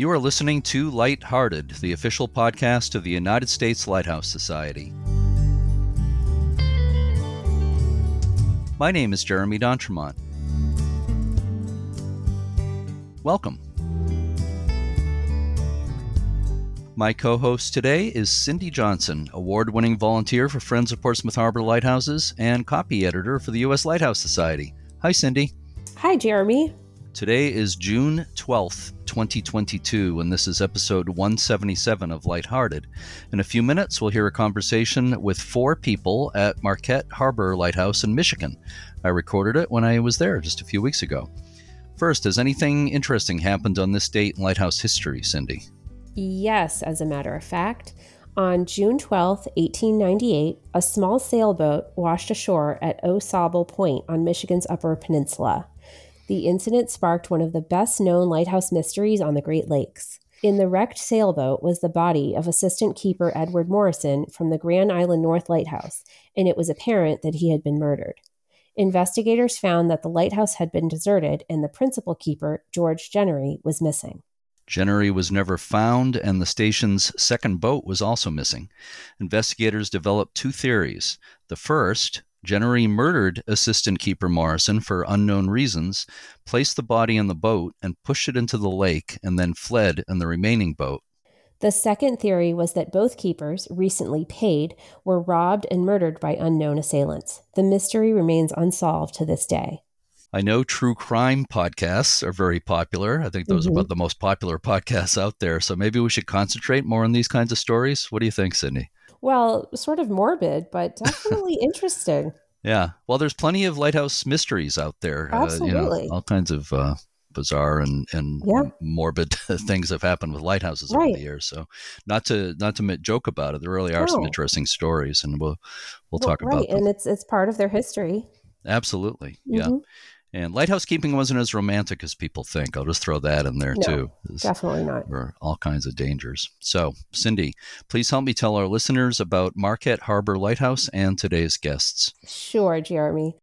You are listening to Lighthearted, the official podcast of the United States Lighthouse Society. My name is Jeremy D'Entremont. Welcome. My co host today is Cindy Johnson, award winning volunteer for Friends of Portsmouth Harbor Lighthouses and copy editor for the U.S. Lighthouse Society. Hi, Cindy. Hi, Jeremy. Today is June 12th, 2022, and this is episode 177 of Lighthearted. In a few minutes, we'll hear a conversation with four people at Marquette Harbor Lighthouse in Michigan. I recorded it when I was there just a few weeks ago. First, has anything interesting happened on this date in lighthouse history, Cindy? Yes, as a matter of fact. On June 12, 1898, a small sailboat washed ashore at Au Sable Point on Michigan's Upper Peninsula. The incident sparked one of the best known lighthouse mysteries on the Great Lakes. In the wrecked sailboat was the body of assistant keeper Edward Morrison from the Grand Island North Lighthouse, and it was apparent that he had been murdered. Investigators found that the lighthouse had been deserted and the principal keeper, George Jenery, was missing. Jenery was never found, and the station's second boat was also missing. Investigators developed two theories. The first, Jenery murdered assistant keeper Morrison for unknown reasons, placed the body in the boat, and pushed it into the lake, and then fled in the remaining boat. The second theory was that both keepers, recently paid, were robbed and murdered by unknown assailants. The mystery remains unsolved to this day. I know true crime podcasts are very popular. I think those mm-hmm. are about the most popular podcasts out there. So maybe we should concentrate more on these kinds of stories. What do you think, Cindy? Well, sort of morbid, but definitely interesting. Yeah. Well, there's plenty of lighthouse mysteries out there. Absolutely. Uh, you know, all kinds of uh, bizarre and, and yeah. morbid things have happened with lighthouses right. over the years. So, not to not to joke about it, there really are some interesting stories, and we'll we'll, well talk right. about them. And it's it's part of their history. Absolutely. Mm-hmm. Yeah. And lighthouse keeping wasn't as romantic as people think. I'll just throw that in there no, too. Definitely not. There are all kinds of dangers. So, Cindy, please help me tell our listeners about Marquette Harbor Lighthouse and today's guests. Sure, Jeremy.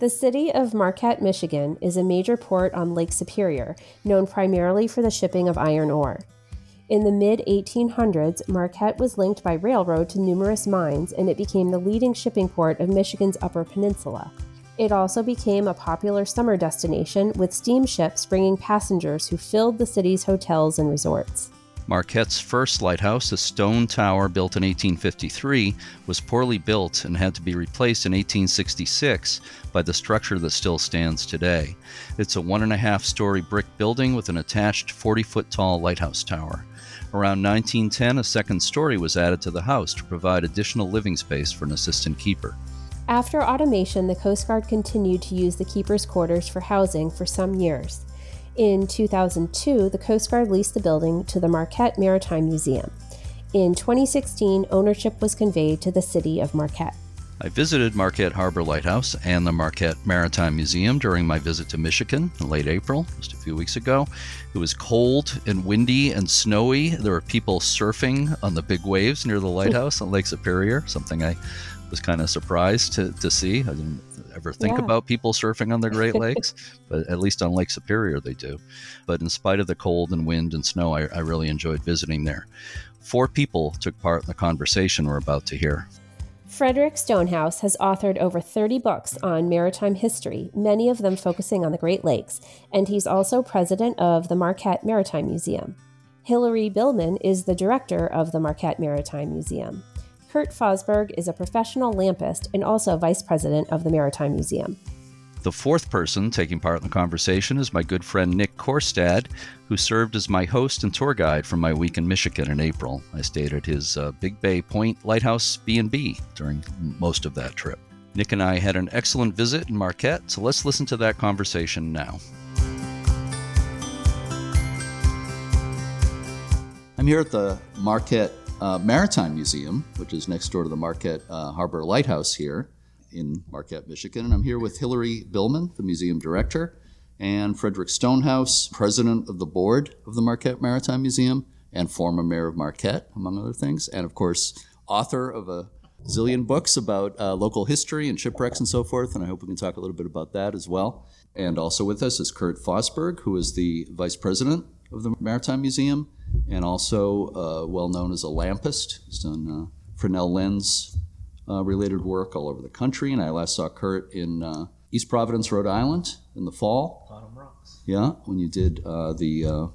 The city of Marquette, Michigan is a major port on Lake Superior, known primarily for the shipping of iron ore. In the mid 1800s, Marquette was linked by railroad to numerous mines and it became the leading shipping port of Michigan's Upper Peninsula. It also became a popular summer destination with steamships bringing passengers who filled the city's hotels and resorts. Marquette's first lighthouse, a stone tower built in 1853, was poorly built and had to be replaced in 1866 by the structure that still stands today. It's a one and a half story brick building with an attached 40 foot tall lighthouse tower. Around 1910, a second story was added to the house to provide additional living space for an assistant keeper. After automation, the Coast Guard continued to use the keeper's quarters for housing for some years. In 2002, the Coast Guard leased the building to the Marquette Maritime Museum. In 2016, ownership was conveyed to the city of Marquette. I visited Marquette Harbor Lighthouse and the Marquette Maritime Museum during my visit to Michigan in late April, just a few weeks ago. It was cold and windy and snowy. There were people surfing on the big waves near the lighthouse on Lake Superior, something I was kind of surprised to, to see. I didn't ever think yeah. about people surfing on the Great Lakes, but at least on Lake Superior they do. But in spite of the cold and wind and snow, I, I really enjoyed visiting there. Four people took part in the conversation we're about to hear. Frederick Stonehouse has authored over 30 books on maritime history, many of them focusing on the Great Lakes, and he's also president of the Marquette Maritime Museum. Hilary Billman is the director of the Marquette Maritime Museum. Kurt Fosberg is a professional lampist and also vice president of the Maritime Museum. The fourth person taking part in the conversation is my good friend Nick Korstad, who served as my host and tour guide for my week in Michigan in April. I stayed at his uh, Big Bay Point Lighthouse B&B during most of that trip. Nick and I had an excellent visit in Marquette, so let's listen to that conversation now. I'm here at the Marquette uh, Maritime Museum, which is next door to the Marquette uh, Harbor Lighthouse here in Marquette, Michigan. And I'm here with Hilary Billman, the museum director, and Frederick Stonehouse, president of the board of the Marquette Maritime Museum and former mayor of Marquette, among other things. And of course, author of a zillion books about uh, local history and shipwrecks and so forth, and I hope we can talk a little bit about that as well. And also with us is Kurt Fosberg, who is the vice president of the Maritime Museum and also uh, well known as a lampist. He's done uh, Fresnel lens uh, related work all over the country, and I last saw Kurt in uh, East Providence, Rhode Island in the fall. Pomham Rocks. Yeah, when you did uh, the uh,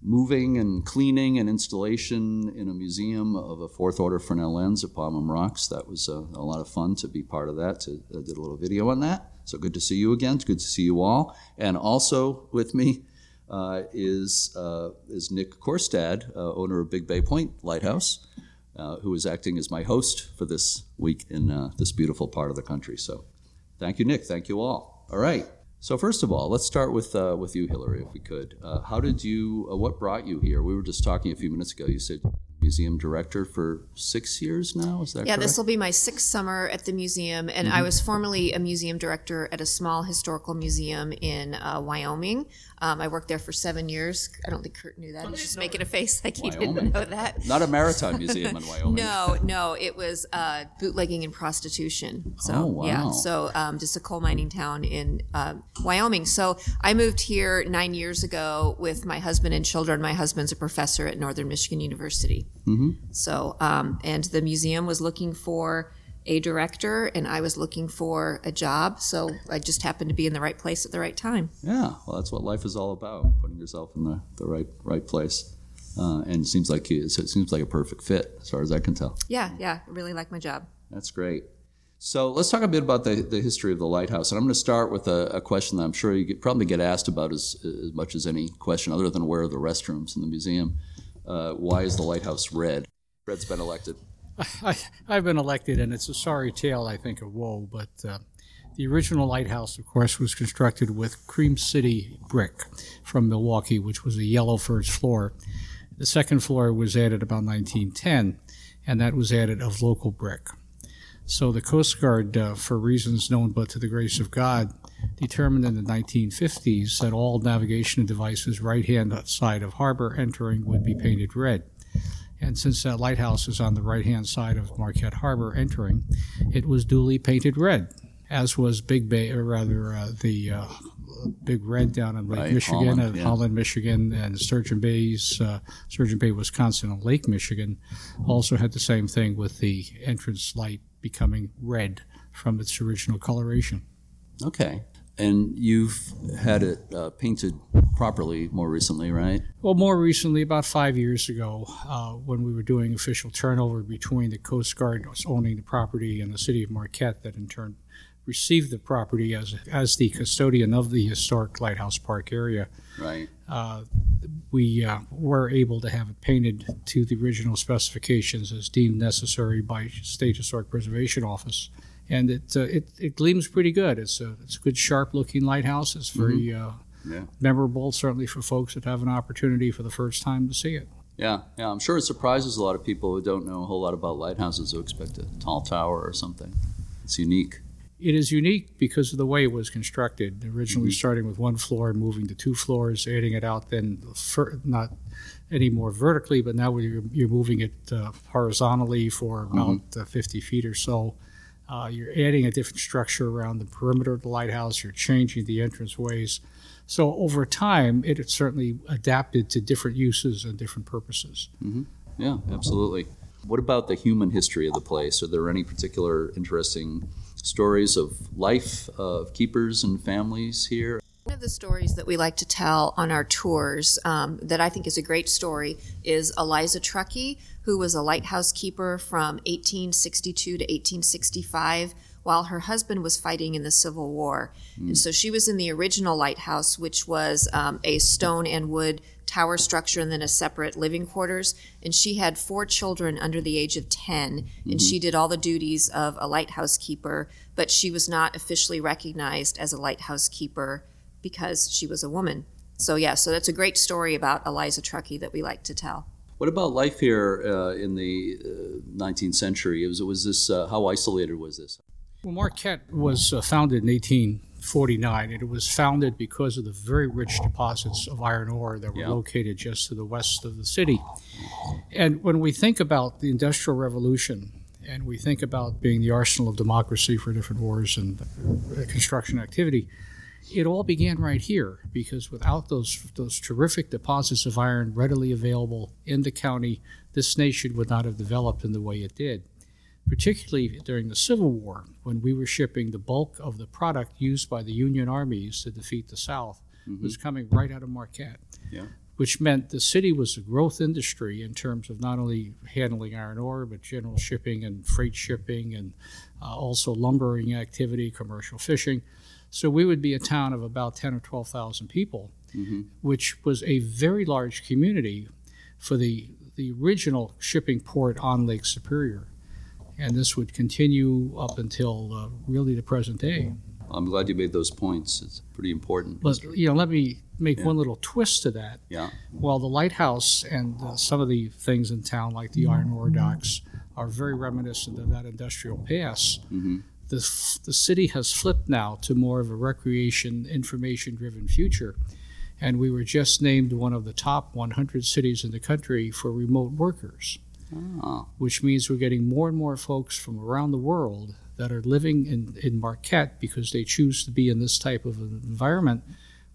moving and cleaning and installation in a museum of a fourth order Fresnel lens at Pomham Rocks. That was uh, a lot of fun to be part of that. To, I did a little video on that. So good to see you again. It's good to see you all. And also with me uh, is uh, is Nick Korstad, uh, owner of Big Bay Point Lighthouse, uh, who is acting as my host for this week in uh, this beautiful part of the country. So thank you, Nick. Thank you all. All right. So first of all, let's start with uh, with you, Hillary, if we could. Uh, how did you? Uh, what brought you here? We were just talking a few minutes ago. You said museum director for six years now. Is that correct? yeah? correct? This will be my sixth summer at the museum, and I was formerly a museum director at a small historical museum in uh, Wyoming. Um, I worked there for seven years. I don't think Kurt knew that. He's just making a face like he didn't know that. Not a maritime museum in Wyoming. No, no, it was uh, bootlegging and prostitution. So Oh, wow. yeah, so um, just a coal mining town in uh, Wyoming. So I moved here nine years ago with my husband and children. My husband's a professor at Northern Michigan University. Mm-hmm. So um, and the museum was looking for a director, and I was looking for a job. So I just happened to be in the right place at the right time. Yeah, well, that's what life is all about: putting yourself in the, the right right place. Uh, and it seems like you, it seems like a perfect fit, as far as I can tell. Yeah, yeah, I really like my job. That's great. So let's talk a bit about the, the history of the lighthouse. And I'm going to start with a, a question that I'm sure you get, probably get asked about as, as much as any question, other than where are the restrooms in the museum. Uh, why is the lighthouse red? Red's been elected. I, I've been elected, and it's a sorry tale, I think, of woe. But uh, the original lighthouse, of course, was constructed with Cream City brick from Milwaukee, which was a yellow first floor. The second floor was added about 1910, and that was added of local brick. So the Coast Guard, uh, for reasons known but to the grace of God, determined in the 1950s that all navigation devices right hand side of harbor entering would be painted red. And since that lighthouse is on the right hand side of Marquette Harbor entering, it was duly painted red, as was Big Bay, or rather uh, the uh, Big Red down in Lake Right, Michigan, Holland, and yeah. Holland, Michigan, and Sturgeon Bay's uh, Sturgeon Bay, Wisconsin, and Lake Michigan also had the same thing with the entrance light becoming red from its original coloration. Okay. And you've had it uh, painted properly more recently, right? Well, more recently, about five years ago, uh, when we were doing official turnover between the Coast Guard owning the property and the city of Marquette, that in turn received the property as as the custodian of the historic Lighthouse Park area, Right. uh, we uh, were able to have it painted to the original specifications as deemed necessary by State Historic Preservation Office. And it, uh, it, it gleams pretty good. It's a, it's a good, sharp looking lighthouse. It's very uh, Yeah. memorable, certainly for folks that have an opportunity for the first time to see it. Yeah, yeah. I'm sure it surprises a lot of people who don't know a whole lot about lighthouses who expect a tall tower or something. It's unique. It is unique because of the way it was constructed. Originally starting with one floor and moving to two floors, adding it out, then fir- not any more vertically, but now you're, you're moving it uh, horizontally for about uh, 50 feet or so. Uh, you're adding a different structure around the perimeter of the lighthouse. You're changing the entrance ways. So over time, it had certainly adapted to different uses and different purposes. Yeah, absolutely. What about the human history of the place? Are there any particular interesting stories of life of keepers and families here? One of the stories that we like to tell on our tours um, that I think is a great story is Eliza Truckey, who was a lighthouse keeper from 1862 to 1865 while her husband was fighting in the Civil War. And so she was in the original lighthouse, which was um, a stone and wood tower structure and then a separate living quarters. And she had four children under the age of 10, and she did all the duties of a lighthouse keeper, but she was not officially recognized as a lighthouse keeper because she was a woman. So yeah, so that's a great story about Eliza Truckey that we like to tell. What about life here uh, in the uh, 19th century? Was, was this uh, how isolated was this? Well, Marquette was uh, founded in 1849, and it was founded because of the very rich deposits of iron ore that were Yeah. located just to the west of the city. And when we think about the Industrial Revolution and we think about being the arsenal of democracy for different wars and uh, construction activity, it all began right here because without those those terrific deposits of iron readily available in the county, this nation would not have developed in the way it did. Particularly during the Civil War, when we were shipping the bulk of the product used by the Union armies to defeat the South, was coming right out of Marquette. Yeah. Which meant the city was a growth industry in terms of not only handling iron ore, but general shipping and freight shipping and uh, also lumbering activity, commercial fishing. So we would be a town of about 10 or 12,000 people, which was a very large community for the, the original shipping port on Lake Superior. And this would continue up until uh, really the present day. I'm glad you made those points. It's pretty important. But, you know, let me make one little twist to that. Yeah. While the lighthouse and uh, some of the things in town, like the iron ore docks, are very reminiscent of that industrial past, Mhm. The, the city has flipped now to more of a recreation, information driven future. And we were just named one of the top 100 cities in the country for remote workers, Ah, which means we're getting more and more folks from around the world that are living in, in Marquette because they choose to be in this type of an environment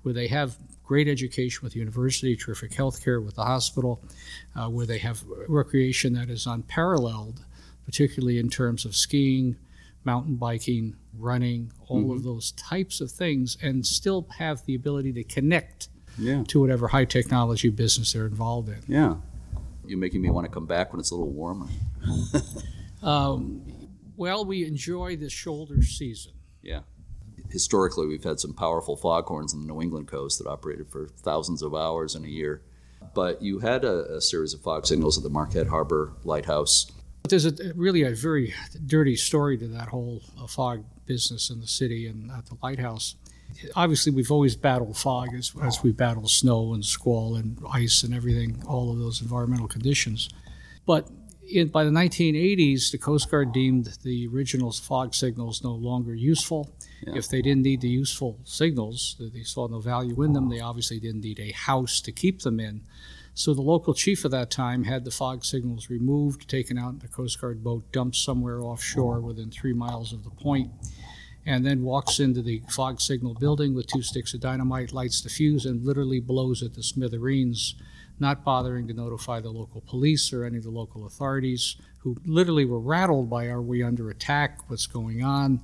where they have great education with the university, terrific health care with the hospital, uh, where they have recreation that is unparalleled, particularly in terms of skiing, mountain biking, running, all of those types of things, and still have the ability to connect yeah. to whatever high technology business they're involved in. Yeah. You're making me want to come back when it's a little warmer. Um, well, we enjoy the shoulder season. Yeah. Historically, we've had some powerful foghorns on the New England coast that operated for thousands of hours in a year. But you had a, a series of fog signals at the Marquette Harbor Lighthouse. But there's a, really a very dirty story to that whole uh, fog business in the city and at the lighthouse. Obviously, we've always battled fog as, as we battle snow and squall and ice and everything, all of those environmental conditions. But in, by the 1980s, the Coast Guard deemed the original fog signals no longer useful. Yeah. If they didn't need the useful signals, they saw no value in them, they obviously didn't need a house to keep them in. So the local chief at that time had the fog signals removed, taken out in a Coast Guard boat, dumped somewhere offshore within three miles of the point, and then walks into the fog signal building with two sticks of dynamite, lights the fuse, and literally blows it to smithereens, not bothering to notify the local police or any of the local authorities, who literally were rattled by are we under attack, what's going on.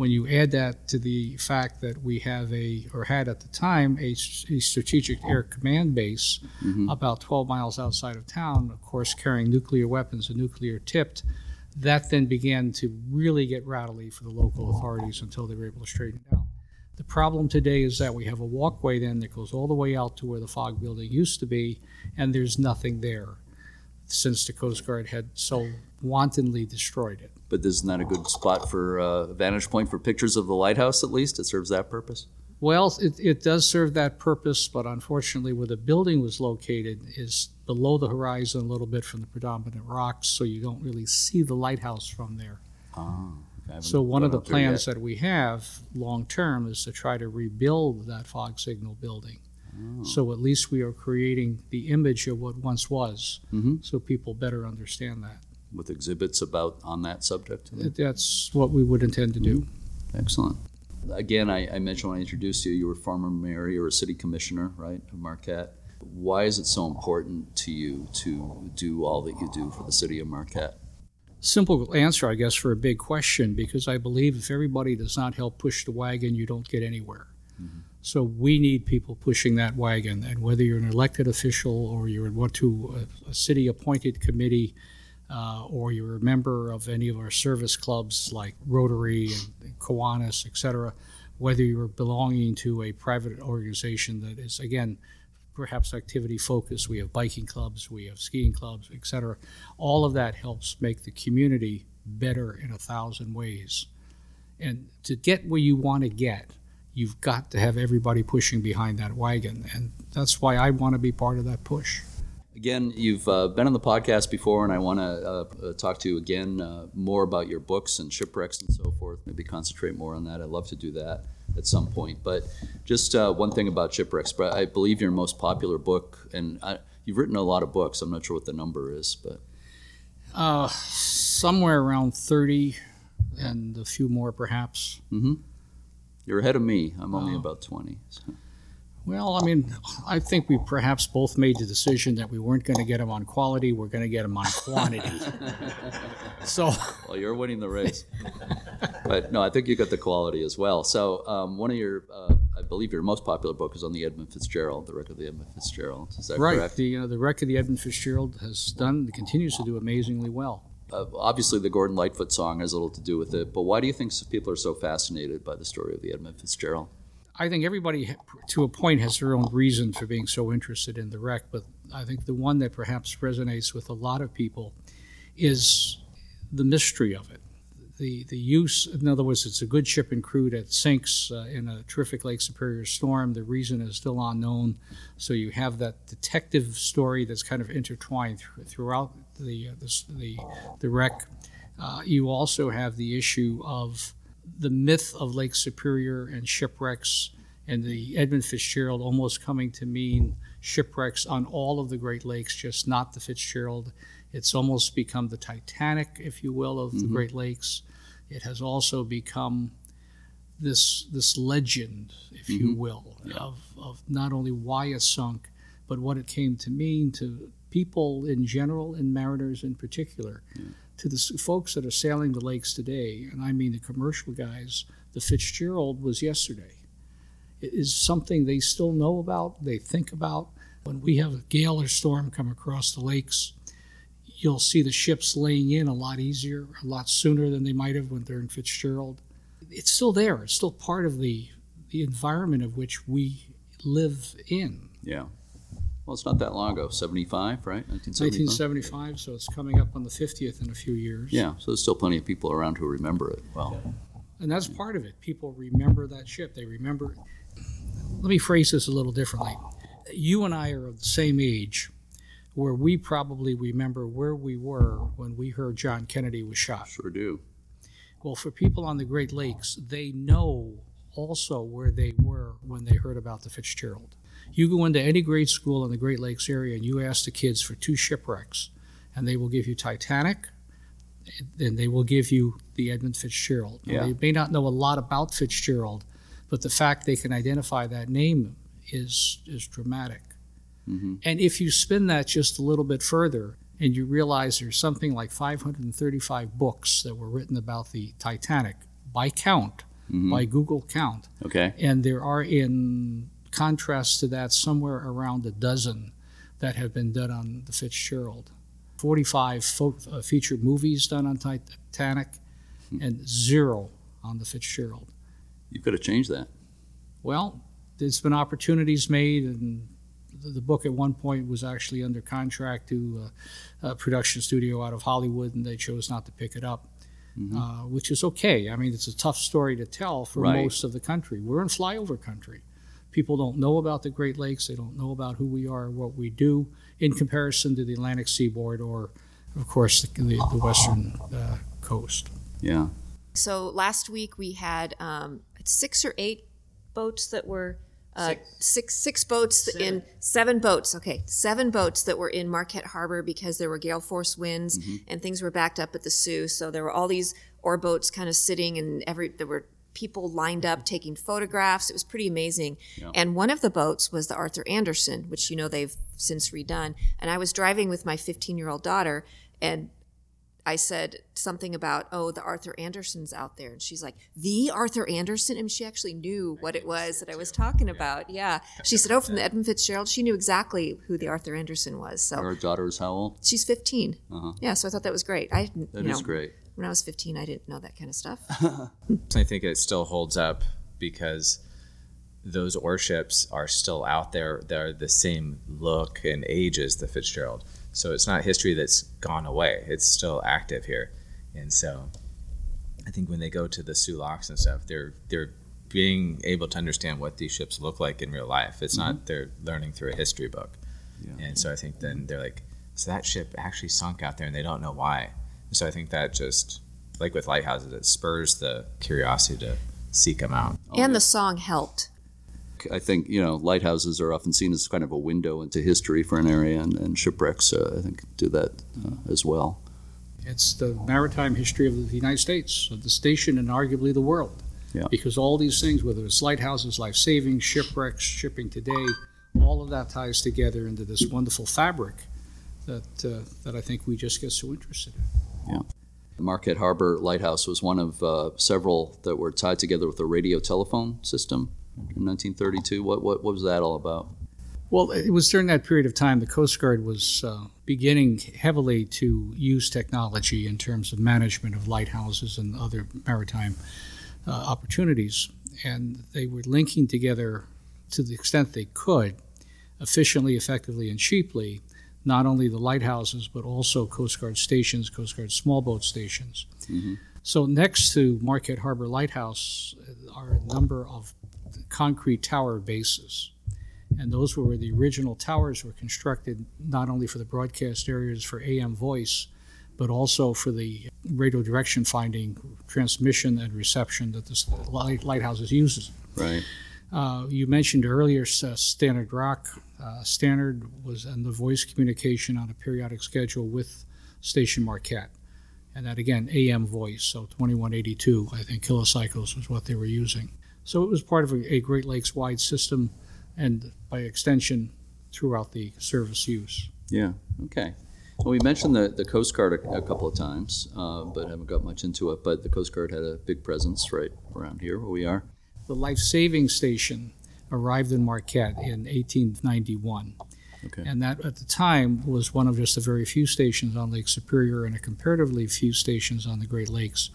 When you add that to the fact that we have a, or had at the time, a strategic air command base mm-hmm. about 12 miles outside of town, of course, carrying nuclear weapons and nuclear tipped, that then began to really get rattly for the local authorities until they were able to straighten it out. The problem today is that we have a walkway then that goes all the way out to where the fog building used to be, and there's nothing there since the Coast Guard had so wantonly destroyed it. But this isn't a good spot for uh, vantage point for pictures of the lighthouse? At least it serves that purpose. Well, it, it does serve that purpose, but unfortunately, where the building was located is below the horizon a little bit from the predominant rocks, so you don't really see the lighthouse from there. I haven't So one of the up there yet. plans that we have long term is to try to rebuild that fog signal building. Oh. So at least we are creating the image of what once was, Mhm. so people better understand that. With exhibits about on that subject. That's what we would intend to do. Mm-hmm. Excellent. Again, I, I mentioned when I introduced you, you were former mayor or a city commissioner, right, of Marquette. Why is it so important to you to do all that you do for the city of Marquette? Simple answer, I guess, for a big question, because I believe if everybody does not help push the wagon, you don't get anywhere. Mm-hmm. So we need people pushing that wagon, and whether you're an elected official or you're in what to a, a city-appointed committee, uh, or you're a member of any of our service clubs like Rotary and Kiwanis, et cetera, whether you're belonging to a private organization that is again perhaps activity focused, we have biking clubs, we have skiing clubs, et cetera all of that helps make the community better in a thousand ways. And to get where you want to get, you've got to have everybody pushing behind that wagon. And that's why I want to be part of that push. Again, you've uh, been on the podcast before, and I want to uh, uh, talk to you again uh, more about your books and shipwrecks and so forth. Maybe concentrate more on that. I'd love to do that at some point. But just uh, one thing about shipwrecks. But I believe your most popular book, and I, you've written a lot of books. I'm not sure what the number is, but Uh, somewhere around 30 and a few more perhaps. Mm-hmm. You're ahead of me. I'm only about 20. so. Well, I mean, I think we perhaps both made the decision that we weren't going to get them on quality, we're going to get them on quantity. so, Well, you're winning the race. but no, I think you got the quality as well. So um, one of your, uh, I believe your most popular book is on the Edmund Fitzgerald, the wreck of the Edmund Fitzgerald. Is that right, correct? the, uh, the wreck of the Edmund Fitzgerald has done, continues to do amazingly well. Uh, obviously, the Gordon Lightfoot song has a little to do with it. But why do you think people are so fascinated by the story of the Edmund Fitzgerald? I think everybody, to a point, has their own reason for being so interested in the wreck, but I think the one that perhaps resonates with a lot of people is the mystery of it. The, the use, in other words, it's a good ship and crew that sinks uh, in a terrific Lake Superior storm. The reason is still unknown. So you have that detective story that's kind of intertwined th- throughout the, uh, the, the, the wreck. Uh, you also have the issue of the myth of Lake Superior and shipwrecks, and the Edmund Fitzgerald almost coming to mean shipwrecks on all of the Great Lakes, just not the Fitzgerald. It's almost become the Titanic, if you will, of the mm-hmm. Great Lakes. It has also become this this legend, if you mm-hmm. will, of, of not only why it sunk, but what it came to mean to people in general and mariners in particular. To the folks that are sailing the lakes today, and I mean the commercial guys, the Fitzgerald was yesterday. It is something they still know about, they think about. When we have a gale or storm come across the lakes, you'll see the ships laying in a lot easier, a lot sooner than they might have when they're in Fitzgerald. It's still there. It's still part of the the environment of which we live in. Yeah. Well, it's not that long ago. 75, right? 1975? 1975, so it's coming up on the 50th in a few years. Yeah, so there's still plenty of people around who remember it. Well, And that's part of it. People remember that ship. They remember. Let me phrase this a little differently. You and I are of the same age where we probably remember where we were when we heard John Kennedy was shot. sure do. Well, for people on the Great Lakes, they know also where they were when they heard about the Fitzgerald. You go into any grade school in the Great Lakes area and you ask the kids for two shipwrecks, and they will give you Titanic, and they will give you the Edmund Fitzgerald. Now, Yeah. They may not know a lot about Fitzgerald, but the fact they can identify that name is is dramatic. Mhm. And if you spin that just a little bit further, and you realize there's something like 535 books that were written about the Titanic by count, Mhm. by Google count, Okay. and there are in contrast to that somewhere around a dozen that have been done on the Fitzgerald. 45 fo- uh, feature movies done on Titanic, and zero on the Fitzgerald. You could have changed that. Well, there's been opportunities made, and the, book at one point was actually under contract to uh, a production studio out of Hollywood, and they chose not to pick it up, uh, which is okay. I mean, it's a tough story to tell for Right. most of the country. We're in flyover country. People don't know about the Great Lakes. They don't know about who we are, what we do, in comparison to the Atlantic seaboard or, of course, the, the, the western uh, coast. Yeah. So last week we had um, six or eight boats that were uh, six six boats in seven boats. Okay, seven boats that were in Marquette Harbor because there were gale force winds and things were backed up at the Soo. So there were all these ore boats kind of sitting, and every there were people lined up taking photographs. It was pretty amazing. And one of the boats was the Arthur Anderson, which you know they've since redone. And I was driving with my 15 year old daughter, and I said something about, oh, the Arthur Anderson's out there. And she's like, the Arthur Anderson? And she actually knew what it was that I was talking about. Yeah. She said, oh, from the Edmund Fitzgerald. She knew exactly who the Arthur Anderson was. So Our daughter is how old? she's 15. Uh-huh. Yeah. So I thought that was great. I, That is know, great. When I was 15, I didn't know that kind of stuff. I think it still holds up because those warships are still out there. They're the same look and age as the Fitzgerald. So it's not history that's gone away. It's still active here. And so I think when they go to the Soo Locks and stuff, they're they're being able to understand what these ships look like in real life. It's not mm-hmm. they're learning through a history book. Yeah. And so I think then they're like, so that ship actually sunk out there and they don't know why. So I think that just like with lighthouses, it spurs the curiosity to seek them out. and the song helped. I think you know lighthouses are often seen as kind of a window into history for an area, and, and shipwrecks uh, I think do that uh, as well. It's the maritime history of the United States, of the station, and arguably the world. Yeah. Because all these things, whether it's lighthouses, life saving, shipwrecks, shipping today, all of that ties together into this wonderful fabric that uh, that I think we just get so interested in. Marquette Harbor Lighthouse was one of uh, several that were tied together with a radio telephone system in 1932. What, what, what was that all about? Well, it was during that period of time the Coast Guard was uh, beginning heavily to use technology in terms of management of lighthouses and other maritime uh, opportunities. And they were linking together to the extent they could, efficiently, effectively, and cheaply, not only the lighthouses, but also Coast Guard stations, Coast Guard small boat stations. Mhm. So, next to Marquette Harbor Lighthouse uh, are a number of concrete tower bases and those were where the original towers were constructed not only for the broadcast areas for AM voice, but also for the radio direction finding, transmission, and reception that light, lighthouses uses. Right. Uh, you mentioned earlier uh, Stannard Rock. Uh, Stannard was in the voice communication on a periodic schedule with Station Marquette. And that again, AM voice, so 2182, I think kilocycles was what they were using. So it was part of a, a Great Lakes wide system and by extension throughout the service use. Yeah. Okay. Well, we mentioned the, the Coast Guard a, a couple of times, uh, but haven't got much into it. But the Coast Guard had a big presence right around here where we are. The life saving station arrived in Marquette in 1891. Okay. And that at the time was one of just a very few stations on Lake Superior and a comparatively few stations on the Great Lakes.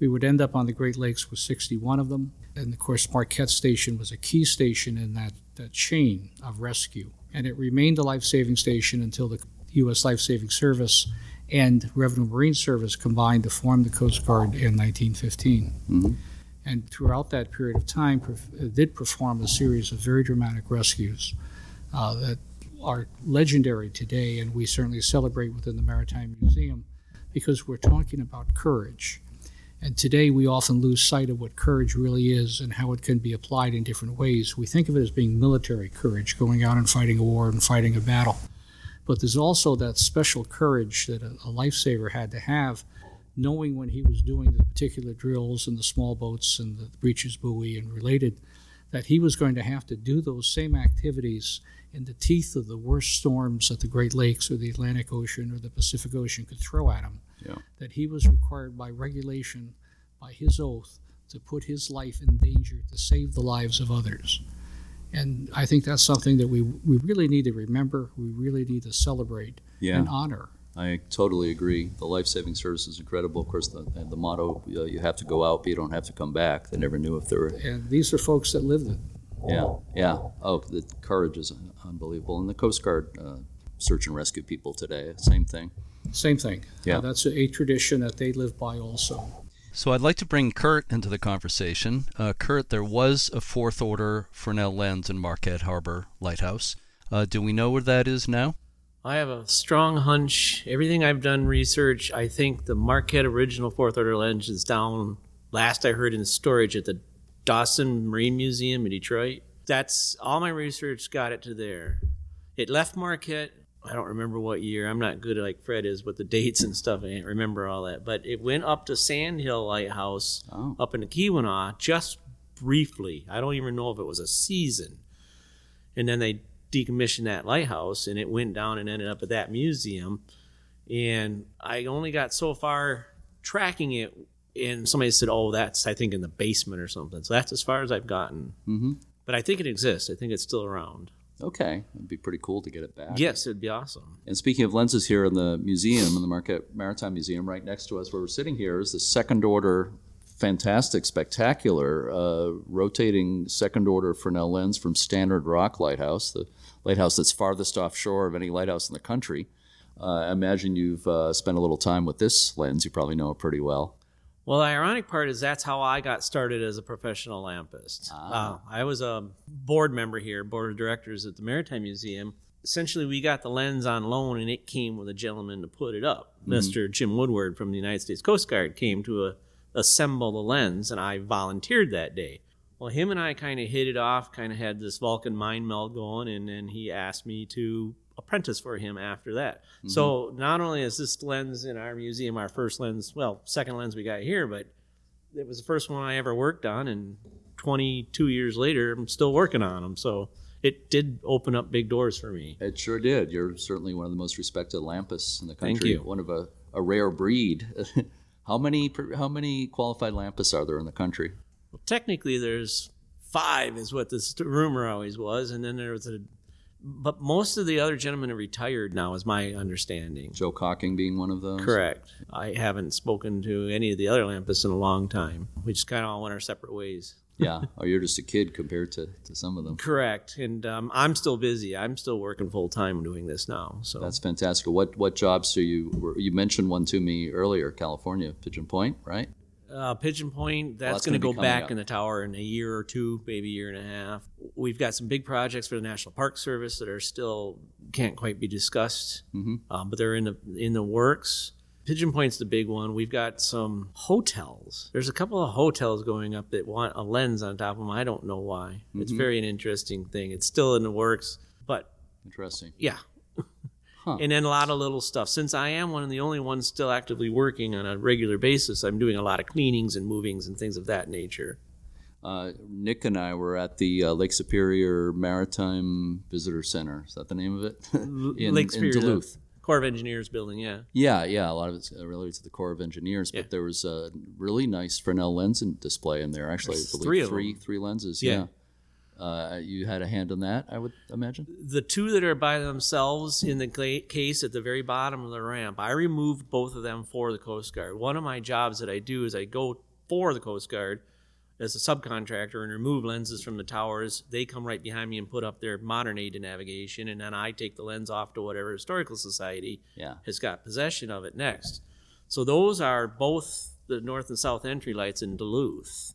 We would end up on the Great Lakes with 61 of them. And of course, Marquette Station was a key station in that, that chain of rescue. And it remained a life saving station until the U.S. Life Saving Service and Revenue Marine Service combined to form the Coast Guard in 1915. Mhm. And throughout that period of time, perf- did perform a series of very dramatic rescues uh, that are legendary today, and we certainly celebrate within the Maritime Museum because we're talking about courage. And today we often lose sight of what courage really is and how it can be applied in different ways. We think of it as being military courage, going out and fighting a war and fighting a battle. But there's also that special courage that a, a lifesaver had to have, knowing when he was doing the particular drills and the small boats and the breeches buoy and related, that he was going to have to do those same activities in the teeth of the worst storms that the Great Lakes or the Atlantic Ocean or the Pacific Ocean could throw at him. Yeah. That he was required by regulation, by his oath, to put his life in danger to save the lives of others. And I think that's something that we, we really need to remember, we really need to celebrate Yeah. and honor. I totally agree. The life saving service is incredible. Of course, the, the motto uh, you have to go out, but you don't have to come back. They never knew if there were. And these are folks that lived it. Yeah, yeah. Oh, the courage is unbelievable. And the Coast Guard uh, search and rescue people today, same thing. Same thing. Yeah. Uh, that's a, a tradition that they live by also. So I'd like to bring Kurt into the conversation. Uh, Kurt, there was a fourth order Fresnel lens in Marquette Harbor Lighthouse. Uh, do we know where that is now? I have a strong hunch. Everything I've done research, I think the Marquette original fourth order lens is down. Last I heard in storage at the Dossin Marine Museum in Detroit. That's all my research got it to there. It left Marquette. I don't remember what year. I'm not good like Fred is with the dates and stuff. I can't remember all that. But it went up to Sand Hill Lighthouse Oh. up in the Keweenaw just briefly. I don't even know if it was a season. And then they decommissioned that lighthouse and it went down and ended up at that museum. And I only got so far tracking it. And somebody said, oh, that's, I think, in the basement or something. So that's as far as I've gotten. Mm-hmm. But I think it exists. I think it's still around. Okay, it'd be pretty cool to get it back. Yes, it'd be awesome. And speaking of lenses here in the museum, in the Marquette Maritime Museum, right next to us where we're sitting here is the second order, fantastic, spectacular, uh, rotating second order Fresnel lens from Stannard Rock Lighthouse, the lighthouse that's farthest offshore of any lighthouse in the country. Uh, I imagine you've uh, spent a little time with this lens. You probably know it pretty well. Well, the ironic part is that's how I got started as a professional lampist. Ah. Uh, I was a board member here, board of directors at the Maritime Museum. Essentially, we got the lens on loan, and it came with a gentleman to put it up. Mr. Jim Woodward from the United States Coast Guard came to uh assemble the lens, and I volunteered that day. Well, him and I kind of hit it off, kind of had this Vulcan mind meld going, and then he asked me to apprentice for him after that. Mm-hmm. So not only is this lens in our museum our first lens, well, second lens we got here, but it was the first one I ever worked on, and 22 years later, I'm still working on them. So it did open up big doors for me. It sure did. You're certainly one of the most respected lampists in the country. Thank you. One of a, a rare breed. how many how many qualified lampists are there in the country? Well, technically, there's five, is what this rumor always was, and then there was a. But most of the other gentlemen are retired now, is my understanding. Joe Cocking being one of those. Correct. I haven't spoken to any of the other lampists in a long time. We just kind of all went our separate ways. Yeah. Or you're just a kid compared to, to some of them. Correct. And um, I'm still busy. I'm still working full time doing this now. So That's fantastic. What what jobs are you? You mentioned one to me earlier, California, Pigeon Point, right? Uh, Pigeon Point, that's, that's going to go back up. in the tower in a year or two, maybe a year and a half. We've got some big projects for the National Park Service that are still can't quite be discussed, Mm-hmm. um, but they're in the in the works. Pigeon Point's the big one. We've got some hotels. There's a couple of hotels going up that want a lens on top of them. I don't know why. It's Mm-hmm. very an interesting thing. It's still in the works, but Interesting. yeah. Huh. And then a lot of little stuff. Since I am one of the only ones still actively working on a regular basis, I'm doing a lot of cleanings and movings and things of that nature. Uh, Nick and I were at the uh, Lake Superior Maritime Visitor Center. Is that the name of it? in, Lake Superior, the Duluth. Corps of Engineers building, yeah. Yeah, yeah, a lot of it's uh, related to the Corps of Engineers, Yeah. but there was a really nice Fresnel lens display in there. Actually, There's I believe three of three, them. three lenses. Yeah. Yeah. Uh, you had a hand in that, I would imagine. The two that are by themselves in the case at the very bottom of the ramp, I removed both of them for the Coast Guard. One of my jobs that I do is I go for the Coast Guard as a subcontractor and remove lenses from the towers. They come right behind me and put up their modern aid to navigation, and then I take the lens off to whatever historical society Yeah. has got possession of it next. So those are both the north and south entry lights in Duluth.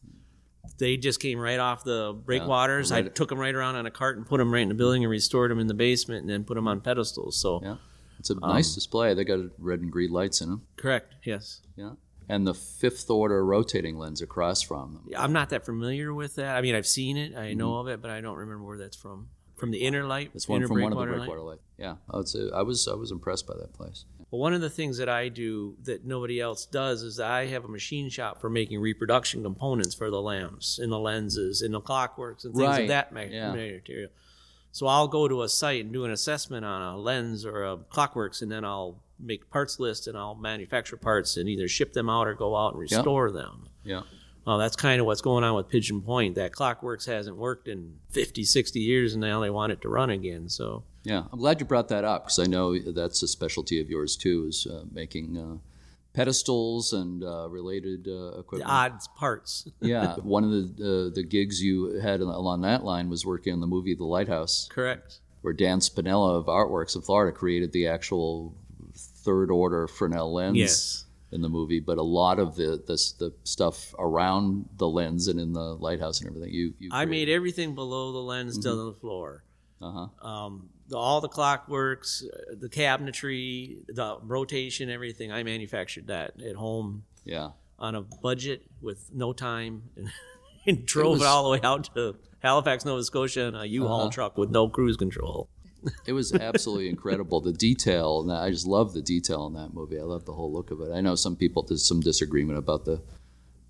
They just came right off the breakwaters. I right. took them right around on a cart and put them right in the building and restored them in the basement and then put them on pedestals. So Yeah. It's a Um, nice display. They got red and green lights in them. correct, yes. Yeah. And the fifth order rotating lens across from them. Yeah, I'm not that familiar with that. I mean, I've seen it, I know Mm-hmm. of it, but I don't remember where that's from. From the inner light, It's one from one of the breakwater light? light. Yeah. I would say I was I was impressed by that place. Well, one of the things that I do that nobody else does is I have a machine shop for making reproduction components for the lamps and the lenses and the clockworks and things Right. of that ma- Yeah. material. So I'll go to a site and do an assessment on a lens or a clockworks, and then I'll make parts list and I'll manufacture parts and either ship them out or go out and restore them. Yeah. Well, that's kind of what's going on with Pigeon Point. That clockworks hasn't worked in 50, 60 years, and now they want it to run again. So Yeah, I'm glad you brought that up because I know that's a specialty of yours too, is uh, making uh, pedestals and uh, related uh, the equipment. odds parts. yeah, one of the uh, the gigs you had along that line was working on the movie The Lighthouse, Correct. where Dan Spinella of Artworks in Florida created the actual third order Fresnel lens Yes. In the movie. But a lot of the, the the stuff around the lens and in the lighthouse and everything, you, you I made everything below the lens down on the floor. Uh-huh. Um, the, all the clockworks, uh, the cabinetry, the rotation, everything. I manufactured that at home Yeah. on a budget with no time, and, and drove it, was- all the way out to Halifax, Nova Scotia, in a U-Haul Uh-huh. truck with no cruise control. It was absolutely incredible. The detail, and I just love the detail in that movie. I love the whole look of it. I know some people there's some disagreement about the